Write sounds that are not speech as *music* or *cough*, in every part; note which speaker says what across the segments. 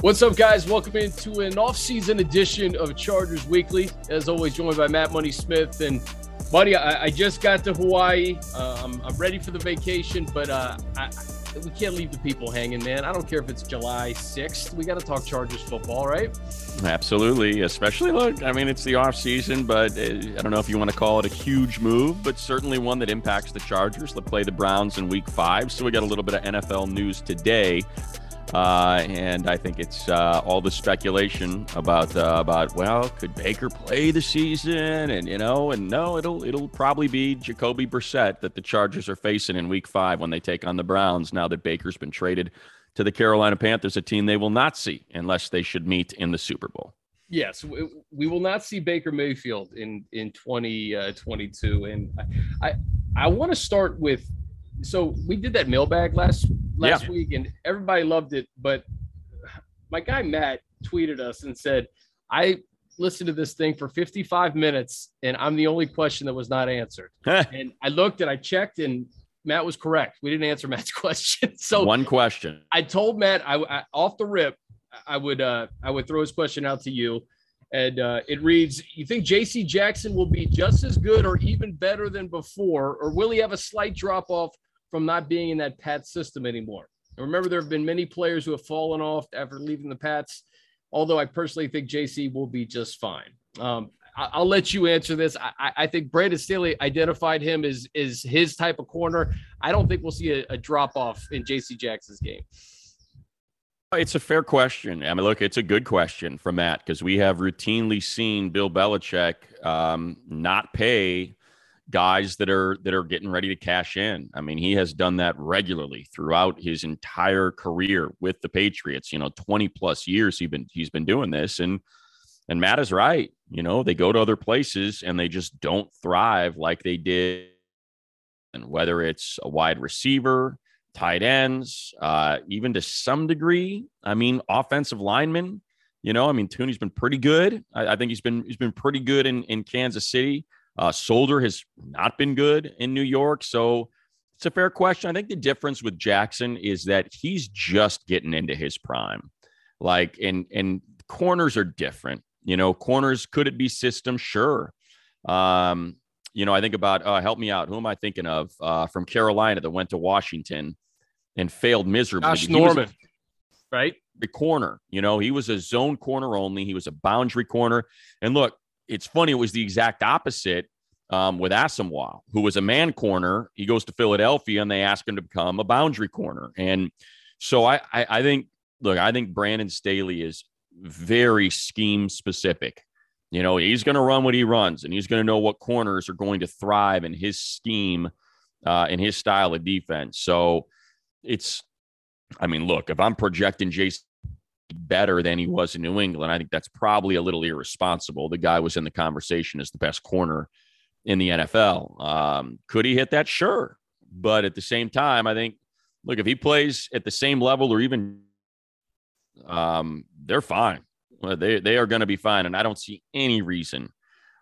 Speaker 1: What's up, guys? Welcome into an off-season edition of Chargers Weekly. As always, joined by Matt Money Smith and Buddy. I, I just got to Hawaii. Uh, I'm, I'm, ready for the vacation, but uh, I, we can't leave the people hanging, man. I don't care if it's July 6th. We got to talk Chargers football, right?
Speaker 2: Absolutely. Especially, look, I mean, it's the off season, but uh, I don't know if you want to call it a huge move, but certainly one that impacts the Chargers. They play the Browns in week five. So we got a little bit of NFL news today. Uh, and I think it's uh, all the speculation about uh, about well, could Baker play the season? And you know, and no, it'll it'll probably be Jacoby Brissett that the Chargers are facing in Week Five when they take on the Browns. Now that Baker's been traded to the Carolina Panthers, a team they will not see unless they should meet in the Super Bowl.
Speaker 1: Yes, we will not see Baker Mayfield in in 2022, uh, and I I, I want to start with so we did that mailbag last last yeah. week, and everybody loved it. But my guy Matt tweeted us and said, "I listened to this thing for 55 minutes, and I'm the only question that was not answered." *laughs* and I looked and I checked, and Matt was correct. We didn't answer *laughs* Matt's question. *laughs* So
Speaker 2: one question.
Speaker 1: I told Matt I, I off the rip, I would uh, I would throw his question out to you. And uh, it reads, you think J.C. Jackson will be just as good or even better than before, or will he have a slight drop off from not being in that Pat system anymore. And remember, there have been many players who have fallen off after leaving the Pats, although I personally think JC will be just fine. Um, I, will let you answer this. I, I, think Brandon Staley identified him as, as his type of corner. I don't think we'll see a, a drop off in JC Jackson's game.
Speaker 2: It's a fair question. I mean, look, it's a good question from Matt because we have routinely seen Bill Belichick um, not pay guys that are that are getting ready to cash in. I mean, he has done that regularly throughout his entire career with the Patriots. You know, 20 plus years he's been he's been doing this and and Matt is right. You know, they go to other places and they just don't thrive like they did and whether it's a wide receiver, tight ends, uh, even to some degree, I mean, offensive linemen, you know, I mean, Thuney's been pretty good. I, I think he's been he's been pretty good in in Kansas City. Uh, Solder has not been good in New York. So it's a fair question. I think the difference with Jackson is that he's just getting into his prime. Like, and, and corners are different. You know, corners, could it be system? Sure. Um, you know, I think about, uh, help me out. Who am I thinking of uh, from Carolina that went to Washington and failed miserably?
Speaker 1: Josh Norman, a, right?
Speaker 2: The corner, you know, he was a zone corner only. He was a boundary corner. And look, it's funny, it was the exact opposite um, with Asomugha, who was a man corner. He goes to Philadelphia and they ask him to become a boundary corner. And so I, I, I think, look, I think Brandon Staley is very scheme specific. You know, he's going to run what he runs and he's going to know what corners are going to thrive in his scheme, uh, in his style of defense. So it's, I mean, look, if I'm projecting Jason better than he was in New England. I think that's probably a little irresponsible. The guy was in the conversation as the best corner in the NFL. Um, could he hit that? Sure. But at the same time, I think, look, if he plays at the same level or even, um, they're fine. They, they are going to be fine. And I don't see any reason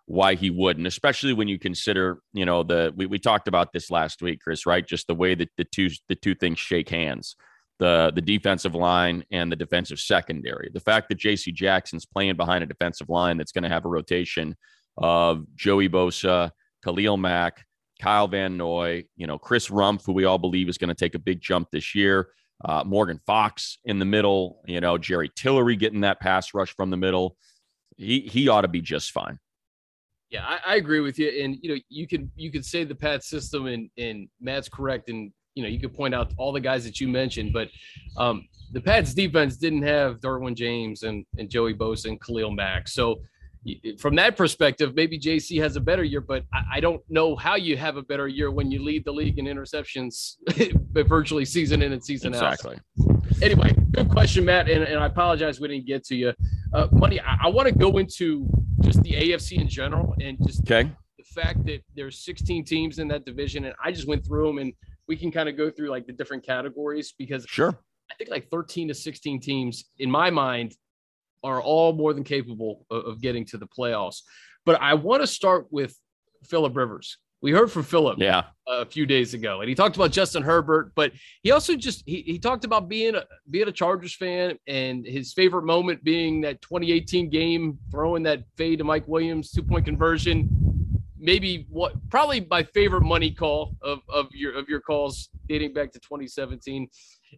Speaker 2: why he wouldn't, especially when you consider, you know, the, we, we talked about this last week, Chris, right? Just the way that the two, the two things shake hands the the defensive line and the defensive secondary. The fact that J.C. Jackson's playing behind a defensive line that's going to have a rotation of Joey Bosa, Khalil Mack, Kyle Van Noy, you know, Chris Rumph, who we all believe is going to take a big jump this year. Uh, Morgan Fox in the middle, you know, Jerry Tillery getting that pass rush from the middle. He he ought to be just fine.
Speaker 1: Yeah, I, I agree with you. And you know, you could you could say the Pat system and and Matt's correct and you know, you could point out all the guys that you mentioned, but um, the Pats defense didn't have Derwin James and, and Joey Bosa and Khalil Mack. So from that perspective, maybe JC has a better year, but I, I, don't know how you have a better year when you lead the league in interceptions but *laughs* virtually season in and season
Speaker 2: exactly.
Speaker 1: out. Exactly. Anyway, good question, Matt. And, and I apologize we didn't get to you. Uh, Money, I, I want to go into just the AFC in general and just
Speaker 2: okay.
Speaker 1: the fact that there's 16 teams in that division. And I just went through them and we can kind of go through like the different categories because
Speaker 2: sure.
Speaker 1: I think like 13 to 16 teams in my mind are all more than capable of, of getting to the playoffs. But I want to start with Philip Rivers We heard from Philip
Speaker 2: Yeah.
Speaker 1: a few days ago, and he talked about Justin Herbert, but he also just he, he talked about being a being a Chargers fan and his favorite moment being that 2018 game, throwing that fade to Mike Williams two point conversion. Maybe what probably my favorite money call of, of your of your calls dating back to 2017.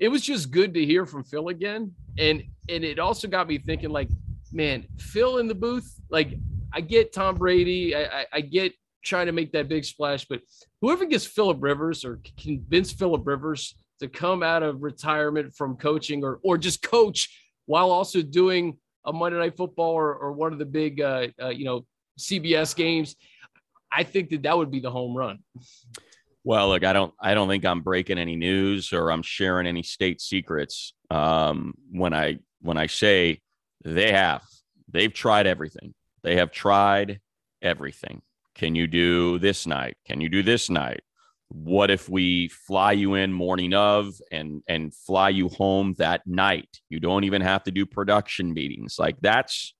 Speaker 1: It was just good to hear from Phil again. And and it also got me thinking like, man, Phil in the booth, like I get Tom Brady, I, I, I get trying to make that big splash, but whoever gets Philip Rivers or convince Philip Rivers to come out of retirement from coaching or or just coach while also doing a Monday Night Football or, or one of the big uh, uh, you know CBS games, I think that that would be the home run.
Speaker 2: Well, look, I don't, I don't think I'm breaking any news or I'm sharing any state secrets. Um, when I, when I say they have, they've tried everything. They have tried everything. Can you do this night? Can you do this night? What if we fly you in morning of and and fly you home that night? You don't even have to do production meetings. Like that's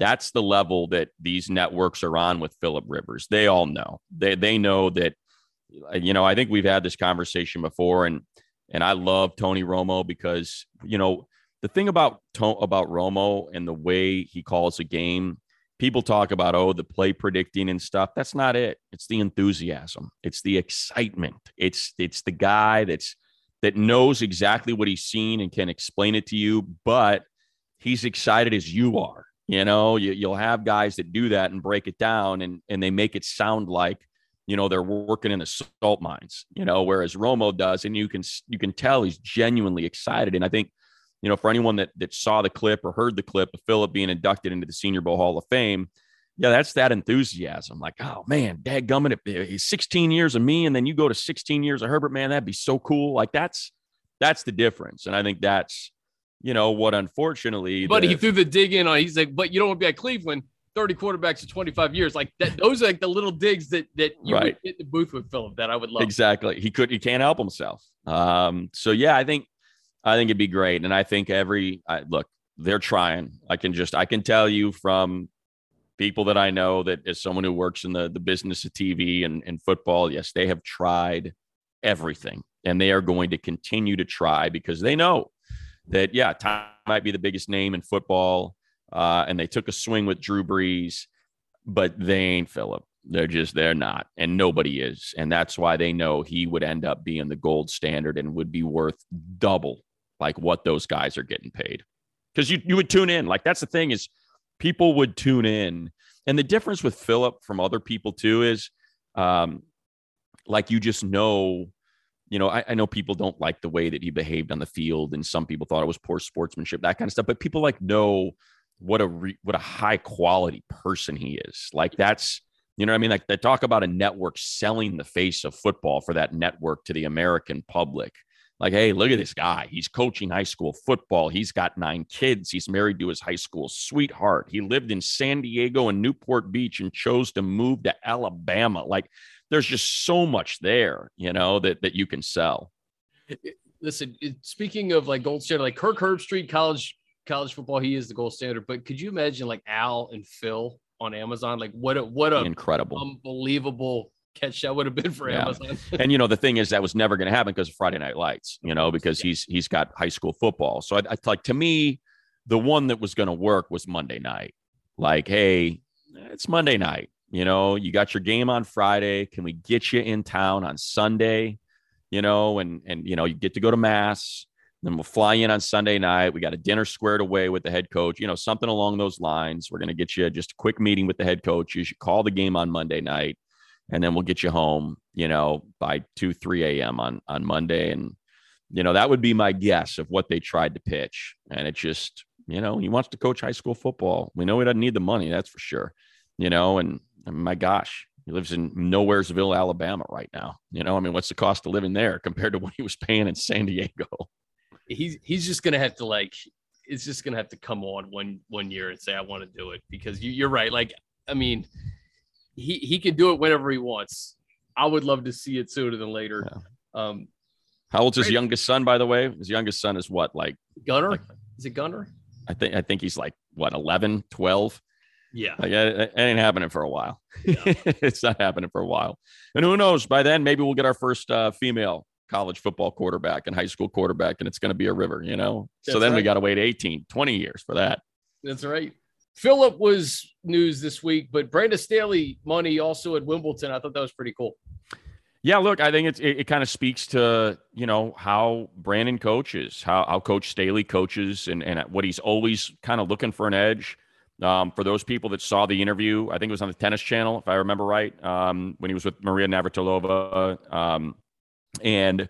Speaker 2: that's the level that these networks are on with Philip Rivers. They all know. They they know that you know, I think we've had this conversation before and and I love Tony Romo because, you know, the thing about about Romo and the way he calls a game people talk about oh the play predicting and stuff. That's not it. It's the enthusiasm. It's the excitement. It's it's the guy that's that knows exactly what he's seen and can explain it to you but he's excited as you are you know you, you'll have guys that do that and break it down and and they make it sound like you know they're working in the salt mines you know whereas romo does and you can you can tell he's genuinely excited and i think you know, for anyone that that saw the clip or heard the clip of Philip being inducted into the Senior Bowl Hall of Fame, yeah, that's that enthusiasm. Like, oh man, dad gumming it, he's 16 years of me, and then you go to 16 years of Herbert, man, that'd be so cool. Like that's that's the difference. And I think that's, you know, what unfortunately
Speaker 1: But the, he threw the dig in on he's like, but you don't want to be at Cleveland. 30 quarterbacks in 25 years. Like that, those are like the little digs that that you right. would get the booth with Philip that I would love.
Speaker 2: Exactly. He could he can't help himself. Um, so yeah, I think I think it'd be great. And I think every I, look, they're trying. I can just I can tell you from people that I know that as someone who works in the the business of TV and, and football, yes, they have tried everything. And they are going to continue to try because they know that yeah, Tom might be the biggest name in football. Uh, and they took a swing with Drew Brees, but they ain't Philip. They're just they're not, and nobody is, and that's why they know he would end up being the gold standard and would be worth double like what those guys are getting paid. Because you you would tune in. Like that's the thing is people would tune in. And the difference with Philip from other people too is um like you just know, you know, I, I know people don't like the way that he behaved on the field, and some people thought it was poor sportsmanship, that kind of stuff. But people like know what a re, what a high quality person he is. Like that's you know what I mean? Like they talk about a network selling the face of football for that network to the American public like, hey, look at this guy. He's coaching high school football. He's got nine kids. He's married to his high school sweetheart. He lived in San Diego and Newport Beach and chose to move to Alabama. Like, there's just so much there, you know, that that you can sell.
Speaker 1: Listen, speaking of like gold standard, like Kirk Herbstreit, college college football, he is the gold standard. But could you imagine like Al and Phil on Amazon? Like, what a what a
Speaker 2: incredible,
Speaker 1: unbelievable catch that would have been for yeah. Amazon. *laughs*
Speaker 2: and you know, the thing is that was never going to happen because of Friday Night Lights. You know, because yeah. he's he's got high school football. So I, I like to me, the one that was going to work was Monday night. Like, hey, it's Monday night. You know, you got your game on Friday. Can we get you in town on Sunday? You know, and and you know, you get to go to mass. Then we'll fly in on Sunday night. We got a dinner squared away with the head coach, you know, something along those lines. We're going to get you just a quick meeting with the head coach. You should call the game on Monday night and then we'll get you home, you know, by 2, 3 a.m. on, on Monday. And, you know, that would be my guess of what they tried to pitch. And it just, you know, he wants to coach high school football. We know he doesn't need the money, that's for sure. You know, and, my gosh, he lives in Nowheresville, Alabama right now. You know, I mean, what's the cost of living there compared to what he was paying in San Diego?
Speaker 1: He's he's just gonna have to like it's just gonna have to come on one one year and say I want to do it because you, you're right. Like, I mean, he he can do it whenever he wants. I would love to see it sooner than later. Yeah. Um,
Speaker 2: How old's his right. youngest son, by the way? His youngest son is what, like
Speaker 1: Gunner? Like, is it Gunner?
Speaker 2: I think I think he's like what 11, 12.
Speaker 1: Yeah.
Speaker 2: Like, it, ain't happening for a while. Yeah. *laughs* it's not happening for a while. And who knows? By then, maybe we'll get our first uh, female college football quarterback and high school quarterback, and it's going to be a river, you know? That's so then right. we got to wait 18, 20 years for that.
Speaker 1: That's right. Philip was news this week, but Brandon Staley money also at Wimbledon. I thought that was pretty cool.
Speaker 2: Yeah, look, I think it's, it, it kind of speaks to you know how Brandon coaches, how how Coach Staley coaches, and and what he's always kind of looking for an edge. Um, for those people that saw the interview, I think it was on the Tennis Channel, if I remember right, um, when he was with Maria Navratilova, um, and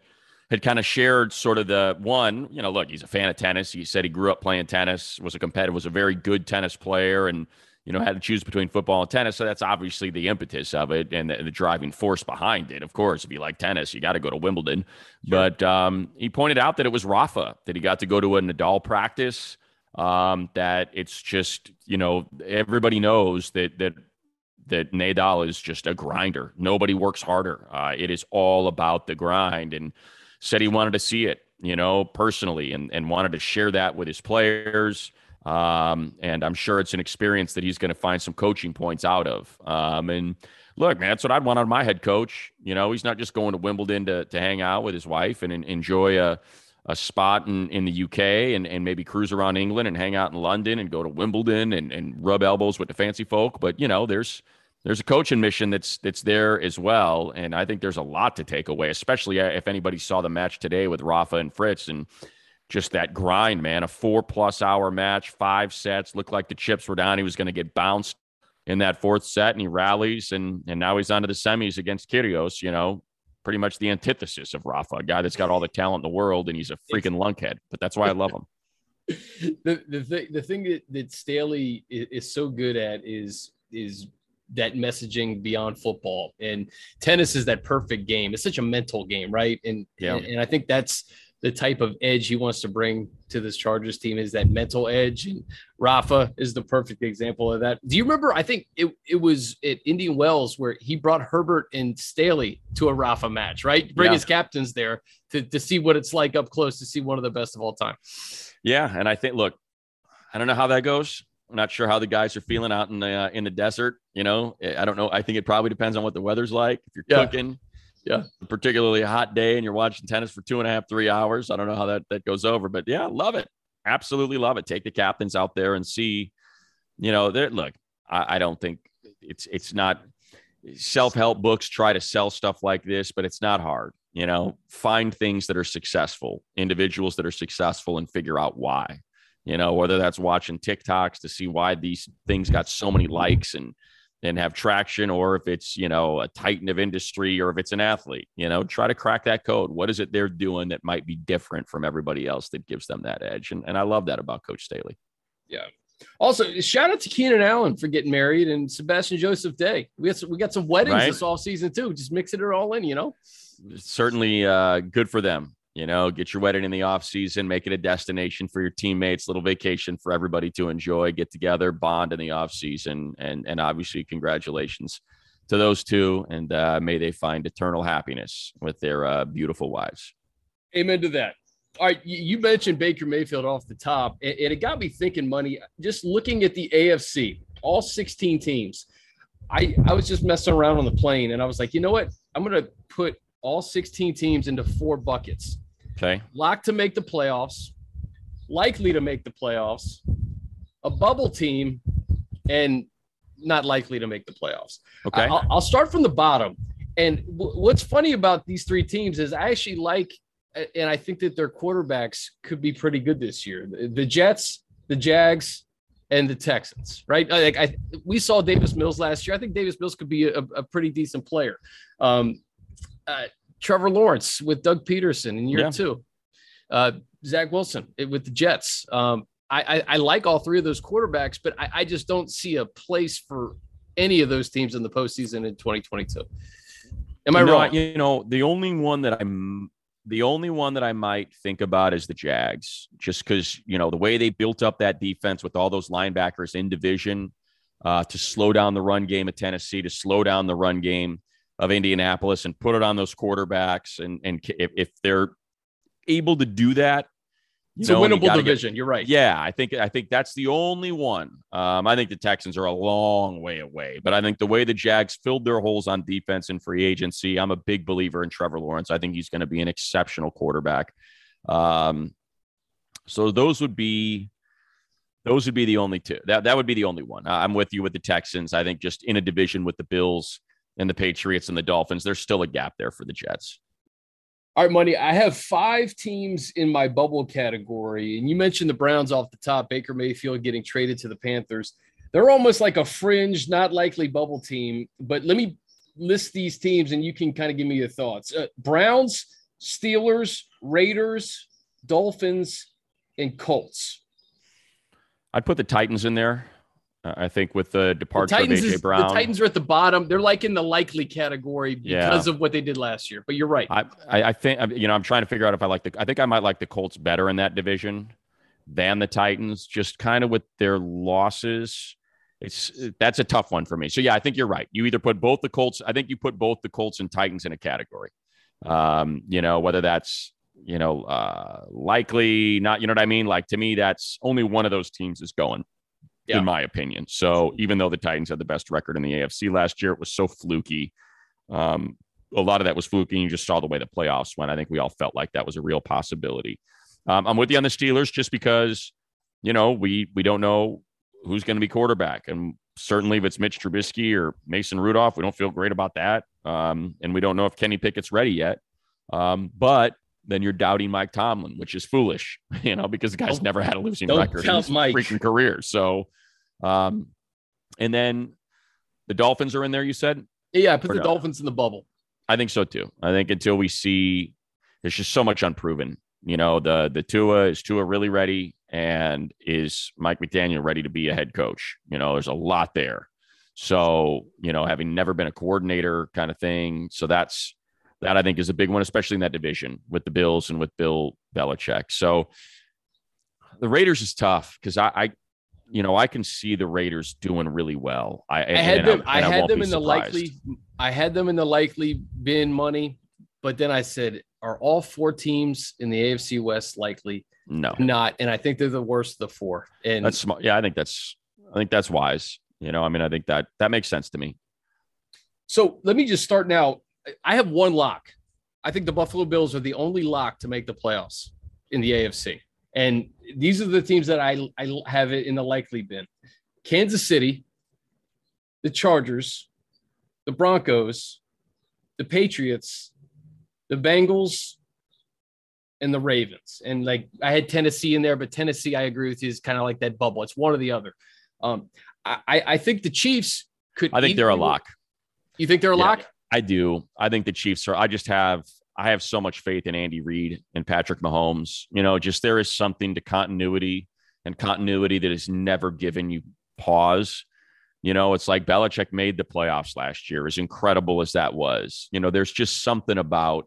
Speaker 2: had kind of shared sort of the one, you know, look, he's a fan of tennis. He said he grew up playing tennis, was a competitive, was a very good tennis player, and you know had to choose between football and tennis. So that's obviously the impetus of it and the, the driving force behind it. Of course, if you like tennis, you got to go to Wimbledon. Sure. But um, he pointed out that it was Rafa that he got to go to a Nadal practice. Um, that it's just you know everybody knows that that that Nadal is just a grinder. Nobody works harder. Uh, it is all about the grind and said he wanted to see it, you know, personally and, and wanted to share that with his players. Um, and I'm sure it's an experience that he's going to find some coaching points out of. Um, and look, man, that's what I'd want on my head coach. You know, he's not just going to Wimbledon to, to hang out with his wife and, and enjoy a, a spot in, in the UK and, and maybe cruise around England and hang out in London and go to Wimbledon and, and rub elbows with the fancy folk. But, you know, there's, there's a coaching mission that's that's there as well, and I think there's a lot to take away, especially uh, if anybody saw the match today with Rafa and Fritz and just that grind, man. A four plus hour match, five sets, looked like the chips were down. He was going to get bounced in that fourth set, and he rallies, and and now he's on to the semis against Kyrgios. You know, pretty much the antithesis of Rafa, a guy that's got all the talent in the world, and he's a freaking lunkhead. But that's why I love him. *laughs*
Speaker 1: the the thing the thing that, that Staley is, is so good at is is that messaging beyond football. And tennis is that perfect game. It's such a mental game, right? And yeah. and, and I think that's the type of edge he wants to bring to this Chargers team is that mental edge. And Rafa is the perfect example of that. Do you remember? I think it, it was at Indian Wells where he brought Herbert and Staley to a Rafa match, right? Bring yeah. his captains there to, to see what it's like up close to see one of the best of all time.
Speaker 2: Yeah. And I think, look, I don't know how that goes. I'm not sure how the guys are feeling out in the uh, in the desert. You know, I don't know. I think it probably depends on what the weather's like. If you're yeah. cooking,
Speaker 1: yeah,
Speaker 2: particularly a hot day, and you're watching tennis for two and a half, three hours. I don't know how that that goes over, but yeah, love it. Absolutely love it. Take the captains out there and see. You know, look. I, I don't think it's it's not self help books try to sell stuff like this, but it's not hard. You know, find things that are successful, individuals that are successful, and figure out why you know, whether that's watching TikToks to see why these things got so many likes and and have traction, or if it's, you know, a titan of industry or if it's an athlete, you know, try to crack that code. What is it they're doing that might be different from everybody else that gives them that edge? And, and I love that about Coach Staley.
Speaker 1: Yeah. Also, shout out to Keenan Allen for getting married and Sebastian Joseph Day. We got some, we got some weddings right? this off season too. Just mixing it all in, you know.
Speaker 2: Certainly uh, good for them you know get your wedding in the off season make it a destination for your teammates little vacation for everybody to enjoy get together bond in the off season and and obviously congratulations to those two and uh, may they find eternal happiness with their uh, beautiful wives.
Speaker 1: Amen to that. All right you mentioned baker mayfield off the top and it got me thinking money just looking at the afc all 16 teams i i was just messing around on the plane and i was like you know what? I'm gonna put all 16 teams into four buckets.
Speaker 2: Okay.
Speaker 1: Locked to make the playoffs, likely to make the playoffs, a bubble team, and not likely to make the playoffs.
Speaker 2: Okay.
Speaker 1: I'll, I'll start from the bottom. And w- what's funny about these three teams is I actually like, and I think that their quarterbacks could be pretty good this year. The, the Jets, the Jags, and the Texans, right? Like I, we saw Davis Mills last year. I think Davis Mills could be a, a pretty decent player. Um, uh, Trevor Lawrence with Doug Pederson in year yeah. two, uh, Zach Wilson with the Jets. Um, I, I, I, like all three of those quarterbacks, but I, I, just don't see a place for any of those teams in the postseason in 2022. Am I
Speaker 2: no,
Speaker 1: wrong?
Speaker 2: You know, the only one that I'm the only one that I might think about is the Jags, just because you know the way they built up that defense with all those linebackers in division uh, to slow down the run game of Tennessee, to slow down the run game of Indianapolis and put it on those quarterbacks. And and if, if they're able to do that,
Speaker 1: it's know, a winnable division. Get, You're right.
Speaker 2: Yeah, I think I think that's the only one. Um, I think the Texans are a long way away, but I think the way the Jags filled their holes on defense and free agency, I'm a big believer in Trevor Lawrence. I think he's going to be an exceptional quarterback. Um, so those would be those would be the only two. That that would be the only one. I'm with you with the Texans. I think just in a division with the Bills and the Patriots and the Dolphins, there's still a gap there for the Jets.
Speaker 1: All right, money. I have five teams in my bubble category, and you mentioned the Browns off the top. Baker Mayfield getting traded to the Panthers. They're almost like a fringe, not likely bubble team. But let me list these teams, and you can kind of give me your thoughts. Uh, Browns, Steelers, Raiders, Dolphins, and Colts.
Speaker 2: I'd put the Titans in there. I think with the departure the of AJ is, Brown,
Speaker 1: the Titans are at the bottom. They're like in the likely category because yeah. of what they did last year. But you're right.
Speaker 2: I, I, I think you know I'm trying to figure out if I like the. I think I might like the Colts better in that division than the Titans, just kind of with their losses. It's that's a tough one for me. So yeah, I think you're right. You either put both the Colts. I think you put both the Colts and Titans in a category. Um, you know whether that's you know uh, likely not. You know what I mean? Like to me, that's only one of those teams is going yeah. in my opinion. So even though the Titans had the best record in the AFC last year, it was so fluky. Um, a lot of that was fluky. And you just saw the way the playoffs went. I think we all felt like that was a real possibility. Um, I'm with you on the Steelers just because, you know, we we don't know who's going to be quarterback, and certainly if it's Mitch Trubisky or Mason Rudolph, we don't feel great about that. Um, and we don't know if Kenny Pickett's ready yet. Um, but then you're doubting Mike Tomlin, which is foolish, *laughs* you know, because the guy's don't, never had a losing record in his Mike. freaking career. So, um, and then the Dolphins are in there. You said,
Speaker 1: yeah, I put the no? Dolphins in the bubble.
Speaker 2: I think so too. I think until we see, there's just so much unproven. You know, the the Tua is Tua really ready, and is Mike McDaniel ready to be a head coach? You know, there's a lot there. So, you know, having never been a coordinator kind of thing. So that's that I think is a big one, especially in that division with the Bills and with Bill Belichick. So the Raiders is tough because I, I, you know, I can see the Raiders doing really well. I,
Speaker 1: I had them. I, I had them in the likely. I had them in the likely bin money, but then I said, are all four teams in the AFC West likely?
Speaker 2: No,
Speaker 1: not. And I think they're the worst of the four. And
Speaker 2: that's smart. Yeah, I think that's. I think that's wise. You know, I mean, I think that that makes sense to me.
Speaker 1: So let me just start now. I have one lock. I think the Buffalo Bills are the only lock to make the playoffs in the AFC. And these are the teams that I, I have it in the likely bin Kansas City, the Chargers, the Broncos, the Patriots, the Bengals, and the Ravens. And like I had Tennessee in there, but Tennessee, I agree with you, is kind of like that bubble. It's one or the other. Um, I, I think the Chiefs could.
Speaker 2: I think they're a lock.
Speaker 1: You think they're a yeah. lock?
Speaker 2: I do. I think the Chiefs are. I just have. I have so much faith in Andy Reid and Patrick Mahomes. You know, just there is something to continuity and continuity that has never given you pause. You know, it's like Belichick made the playoffs last year, as incredible as that was. You know, there's just something about,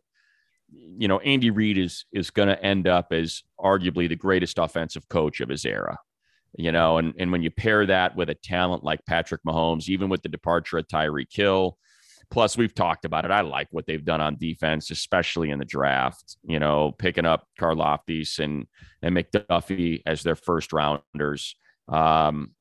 Speaker 2: you know, Andy Reid is is going to end up as arguably the greatest offensive coach of his era. You know, and and when you pair that with a talent like Patrick Mahomes, even with the departure of Tyreek Hill, Plus, we've talked about it. I like what they've done on defense, especially in the draft. You know, picking up Karlaftis and and McDuffie as their first rounders. Um,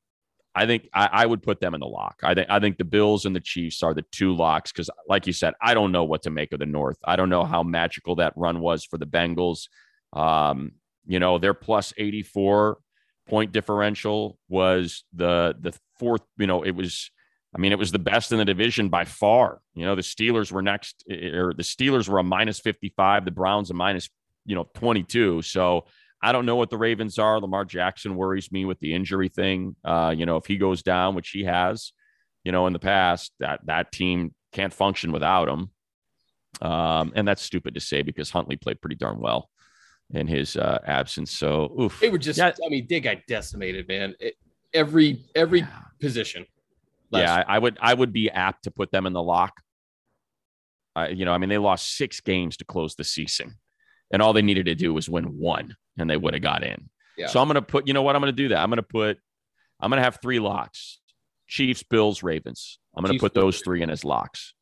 Speaker 2: I think I, I, would put them in the lock. I think I think the Bills and the Chiefs are the two locks because, like you said, I don't know what to make of the North. I don't know how magical that run was for the Bengals. Um, you know, their plus eighty four point differential was the the fourth. You know, it was I mean, it was the best in the division by far. You know, the Steelers were next, or the Steelers were a minus 55, the Browns a minus, you know, 22. So I don't know what the Ravens are. Lamar Jackson worries me with the injury thing. Uh, you know, if he goes down, which he has, you know, in the past, that that team can't function without him. Um, and that's stupid to say because Huntley played pretty darn well in his uh, absence. So, oof.
Speaker 1: They were just, yeah. I mean, they got decimated, man. It, every every yeah. position.
Speaker 2: Yeah, I, would I would be apt to put them in the lock. Uh, you know, I mean, they lost six games to close the season, and all they needed to do was win one, and they would have got in. Yeah. So I'm going to put. You know what? I'm going to do that. I'm going to put. I'm going to have three locks: Chiefs, Bills, Ravens. I'm going to put those three in as locks.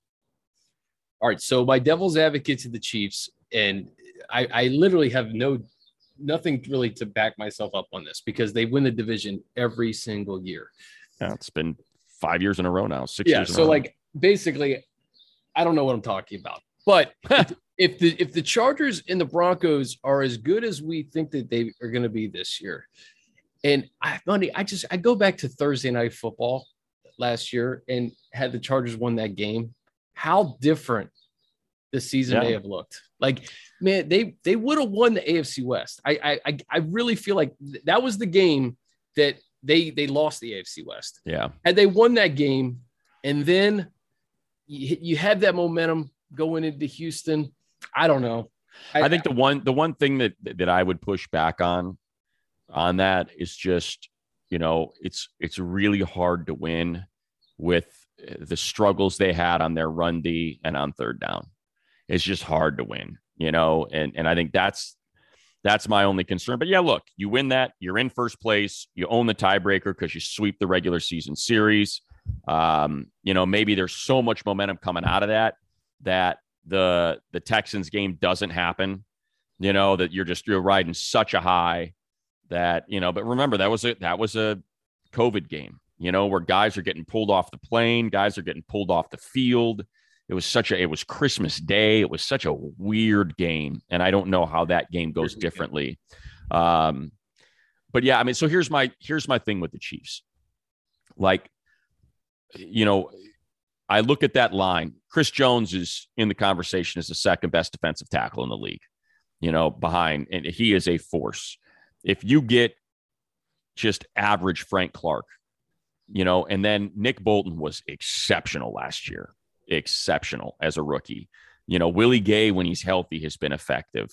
Speaker 1: All right. So my devil's advocate to the Chiefs, and I, I literally have no nothing really to back myself up on this because they win the division every single year.
Speaker 2: Yeah, it's been five years in a row now. Six
Speaker 1: yeah,
Speaker 2: years.
Speaker 1: so like basically, I don't know what I'm talking about. But *laughs* if the if the Chargers and the Broncos are as good as we think that they are going to be this year, and I funny, I just I go back to Thursday night football last year and had the Chargers won that game. How different the season yeah. may have looked. Like, man, they they would have won the AFC West. I I I really feel like that was the game that they they lost the AFC West.
Speaker 2: Yeah.
Speaker 1: Had they won that game, and then you, you have that momentum going into Houston. I don't know.
Speaker 2: I, I think the one the one thing that that I would push back on on that is just you know it's it's really hard to win with the struggles they had on their run D and on third down. It's just hard to win, you know, and and I think that's that's my only concern. But yeah, look, you win that, you're in first place, you own the tiebreaker because you sweep the regular season series. Um, you know, maybe there's so much momentum coming out of that that the the Texans game doesn't happen. You know that you're just you're riding such a high that you know. But remember that was a that was a COVID game. You know where guys are getting pulled off the plane, guys are getting pulled off the field. It was such a it was Christmas Day. It was such a weird game, and I don't know how that game goes differently. Um, but yeah, I mean, so here's my here's my thing with the Chiefs. Like, you know, I look at that line. Chris Jones is in the conversation as the second best defensive tackle in the league, you know, behind, and he is a force. If you get just average Frank Clark, you know, and then Nick Bolton was exceptional last year, exceptional as a rookie. You know, Willie Gay, when he's healthy, has been effective.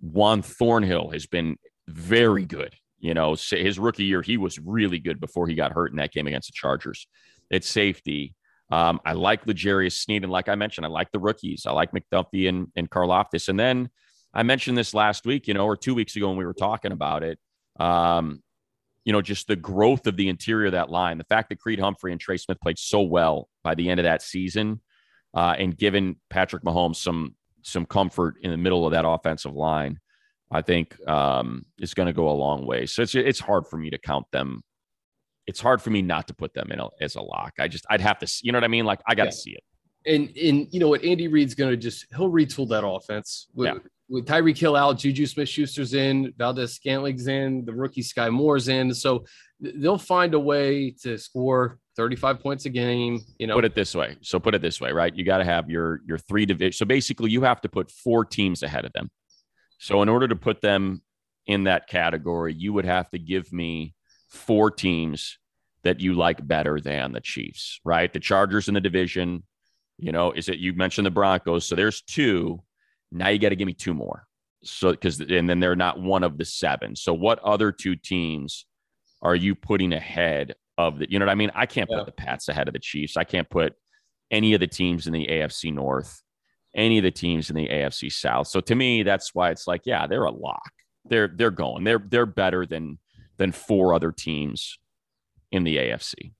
Speaker 2: Juan Thornhill has been very good. You know, his rookie year, he was really good before he got hurt in that game against the Chargers. It's safety. Um, I like L'Jarius Sneed, and like I mentioned, I like the rookies. I like McDuffie and and Karlaftis. And then I mentioned this last week, you know, or two weeks ago when we were talking about it. Um, you know, just the growth of the interior of that line, the fact that Creed Humphrey and Trey Smith played so well by the end of that season, uh, and given Patrick Mahomes some some comfort in the middle of that offensive line, I think um, is going to go a long way. So it's it's hard for me to count them it's hard for me not to put them in a, as a lock. I just I'd have to, see, you know what I mean? Like I got to yeah. see it.
Speaker 1: And and you know what, Andy Reid's going to just he'll retool that offense yeah. With Tyreek Hill out, Juju Smith Schuster's in, Valdes-Scantling's in, the rookie Sky Moore's in. So they'll find a way to score 35 points a game. You know,
Speaker 2: put it this way. So put it this way, right? You got to have your your three division. So basically, you have to put four teams ahead of them. So in order to put them in that category, you would have to give me four teams that you like better than the Chiefs, right? The Chargers in the division, you know, is it you mentioned the Broncos, so there's two. Now you got to give me two more. So because and then they're not one of the seven. So what other two teams are you putting ahead of the? You know what I mean? I can't yeah. put the Pats ahead of the Chiefs. I can't put any of the teams in the AFC North, any of the teams in the AFC South. So to me, that's why it's like, yeah, they're a lock. They're they're going. They're they're better than than four other teams in the AFC.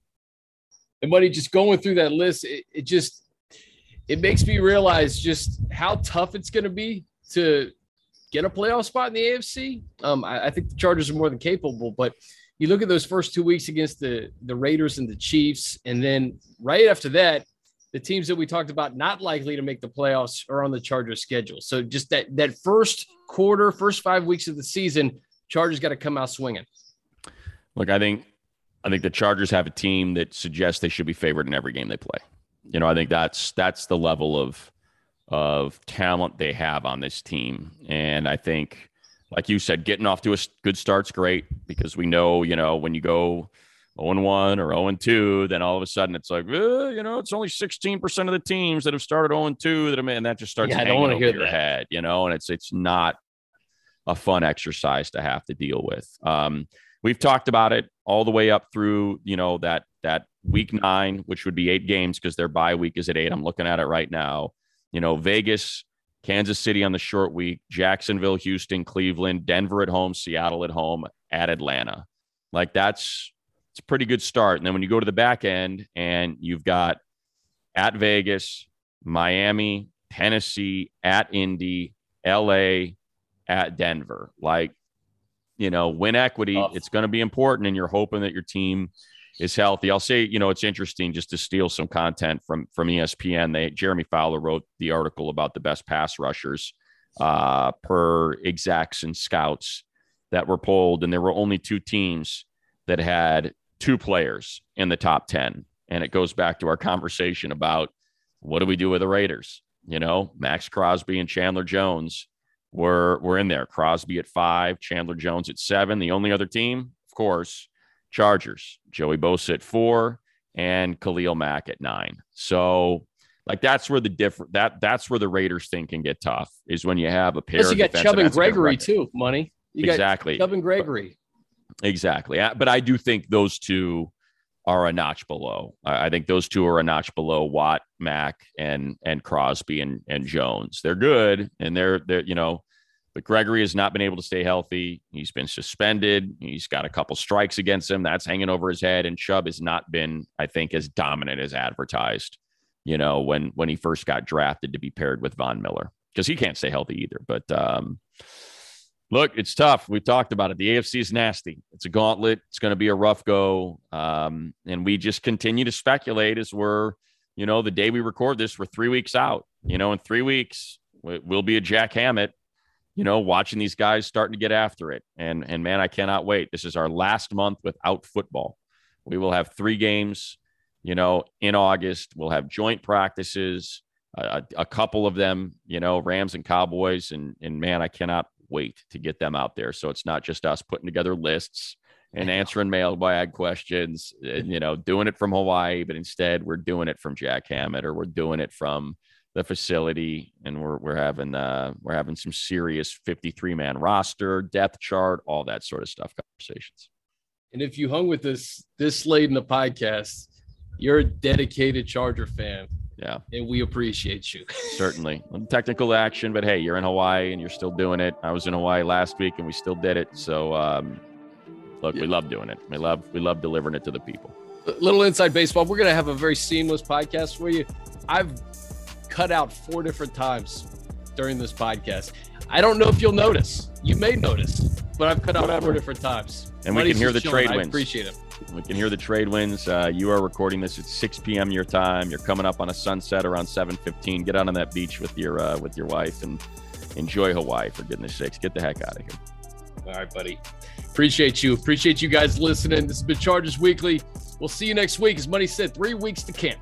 Speaker 1: And buddy, just going through that list, it, it just it makes me realize just how tough it's going to be to get a playoff spot in the AFC. Um, I, I, think the Chargers are more than capable, but you look at those first two weeks against the the Raiders and the Chiefs, and then right after that, the teams that we talked about not likely to make the playoffs are on the Chargers schedule. So just that that first quarter, first five weeks of the season, Chargers got to come out swinging.
Speaker 2: Look, I think I think the Chargers have a team that suggests they should be favored in every game they play. You know, I think that's that's the level of of talent they have on this team, and I think, like you said, getting off to a good start's great because we know, you know, when you go 0 1 or 0 2, then all of a sudden it's like, eh, you know, it's only 16% of the teams that have started 0 2 that have, and that just starts yeah, I don't want to hear your that. head, you know, and it's it's not a fun exercise to have to deal with. Um, we've talked about it all the way up through you know that that week nine, which would be eight games because their bye week is at eight. I'm looking at it right now. You know, Vegas, Kansas City on the short week, Jacksonville, Houston, Cleveland, Denver at home, Seattle at home, at Atlanta. Like that's it's a pretty good start. And then when you go to the back end and you've got at Vegas, Miami, Tennessee, at Indy, LA, at Denver. Like you know, win equity.
Speaker 1: Tough.
Speaker 2: It's going to be important, and you're hoping that your team is healthy. I'll say, you know, it's interesting just to steal some content from from ESPN. They Jeremy Fowler wrote the article about the best pass rushers uh, per execs and scouts that were polled, and there were only two teams that had two players in the top ten. And it goes back to our conversation about what do we do with the Raiders? You know, Maxx Crosby and Chandler Jones were were in there. Crosby at five, Chandler Jones at seven. The only other team, of course, Chargers. Joey Bosa at four and Khalil Mack at nine. So like that's where the different that that's where the Raiders thing can get tough is when you have a pair.
Speaker 1: Plus,
Speaker 2: of
Speaker 1: you got Chubb and
Speaker 2: ends that can
Speaker 1: Gregory too. Money. You
Speaker 2: exactly.
Speaker 1: Chubb and Gregory.
Speaker 2: Exactly. But I do think those two are a notch below. I I think those two are a notch below Watt, Mack, and and Crosby and and Jones. They're good, and they're they're you know, but Gregory has not been able to stay healthy. He's been suspended. He's got a couple strikes against him. That's hanging over his head. And Chubb has not been, I think, as dominant as advertised. You know, when when he first got drafted to be paired with Von Miller because he can't stay healthy either. But um, look, it's tough. We've talked about it. The AFC is nasty. It's a gauntlet. It's going to be a rough go. Um, and we just continue to speculate as we're, you know, the day we record this, we're three weeks out. You know, in three weeks, we'll be a Jack Hammett, you know, watching these guys starting to get after it. And, and man, I cannot wait. This is our last month without football. We will have three games, you know, in August. We'll have joint practices, a, a couple of them, you know, Rams and Cowboys. And, and man, I cannot wait to get them out there. So it's not just us putting together lists and answering mailbag questions, and, you know, doing it from Hawaii, but instead we're doing it from Jack Hammett or we're doing it from the facility and we're, we're having, uh, we're having some serious 53 man roster, depth chart, all that sort of stuff conversations.
Speaker 1: And if you hung with us this late in the podcast, you're a dedicated Charger fan,
Speaker 2: Yeah,
Speaker 1: and we appreciate you. *laughs*
Speaker 2: certainly technical action, but hey, you're in Hawaii and you're still doing it. I was in Hawaii last week and we still did it. So, um, look, we love doing it. We love, we love delivering it to the people.
Speaker 1: A little inside baseball. We're gonna have a very seamless podcast for you. I've cut out four different times during this podcast. I don't know if you'll notice. You may notice, but I've cut out four different times.
Speaker 2: And we
Speaker 1: Money's
Speaker 2: can hear the
Speaker 1: chilling.
Speaker 2: trade
Speaker 1: I
Speaker 2: wins.
Speaker 1: appreciate it.
Speaker 2: We can hear the trade wins. Uh, you are recording this at 6 p.m. your time. You're coming up on a sunset around 7:15. Get out on that beach with your uh, with your wife and enjoy Hawaii for goodness sakes. Get the heck out of here.
Speaker 1: All right, buddy. Appreciate you. Appreciate you guys listening. This has been Chargers Weekly. We'll see you next week. As Money said, three weeks to camp.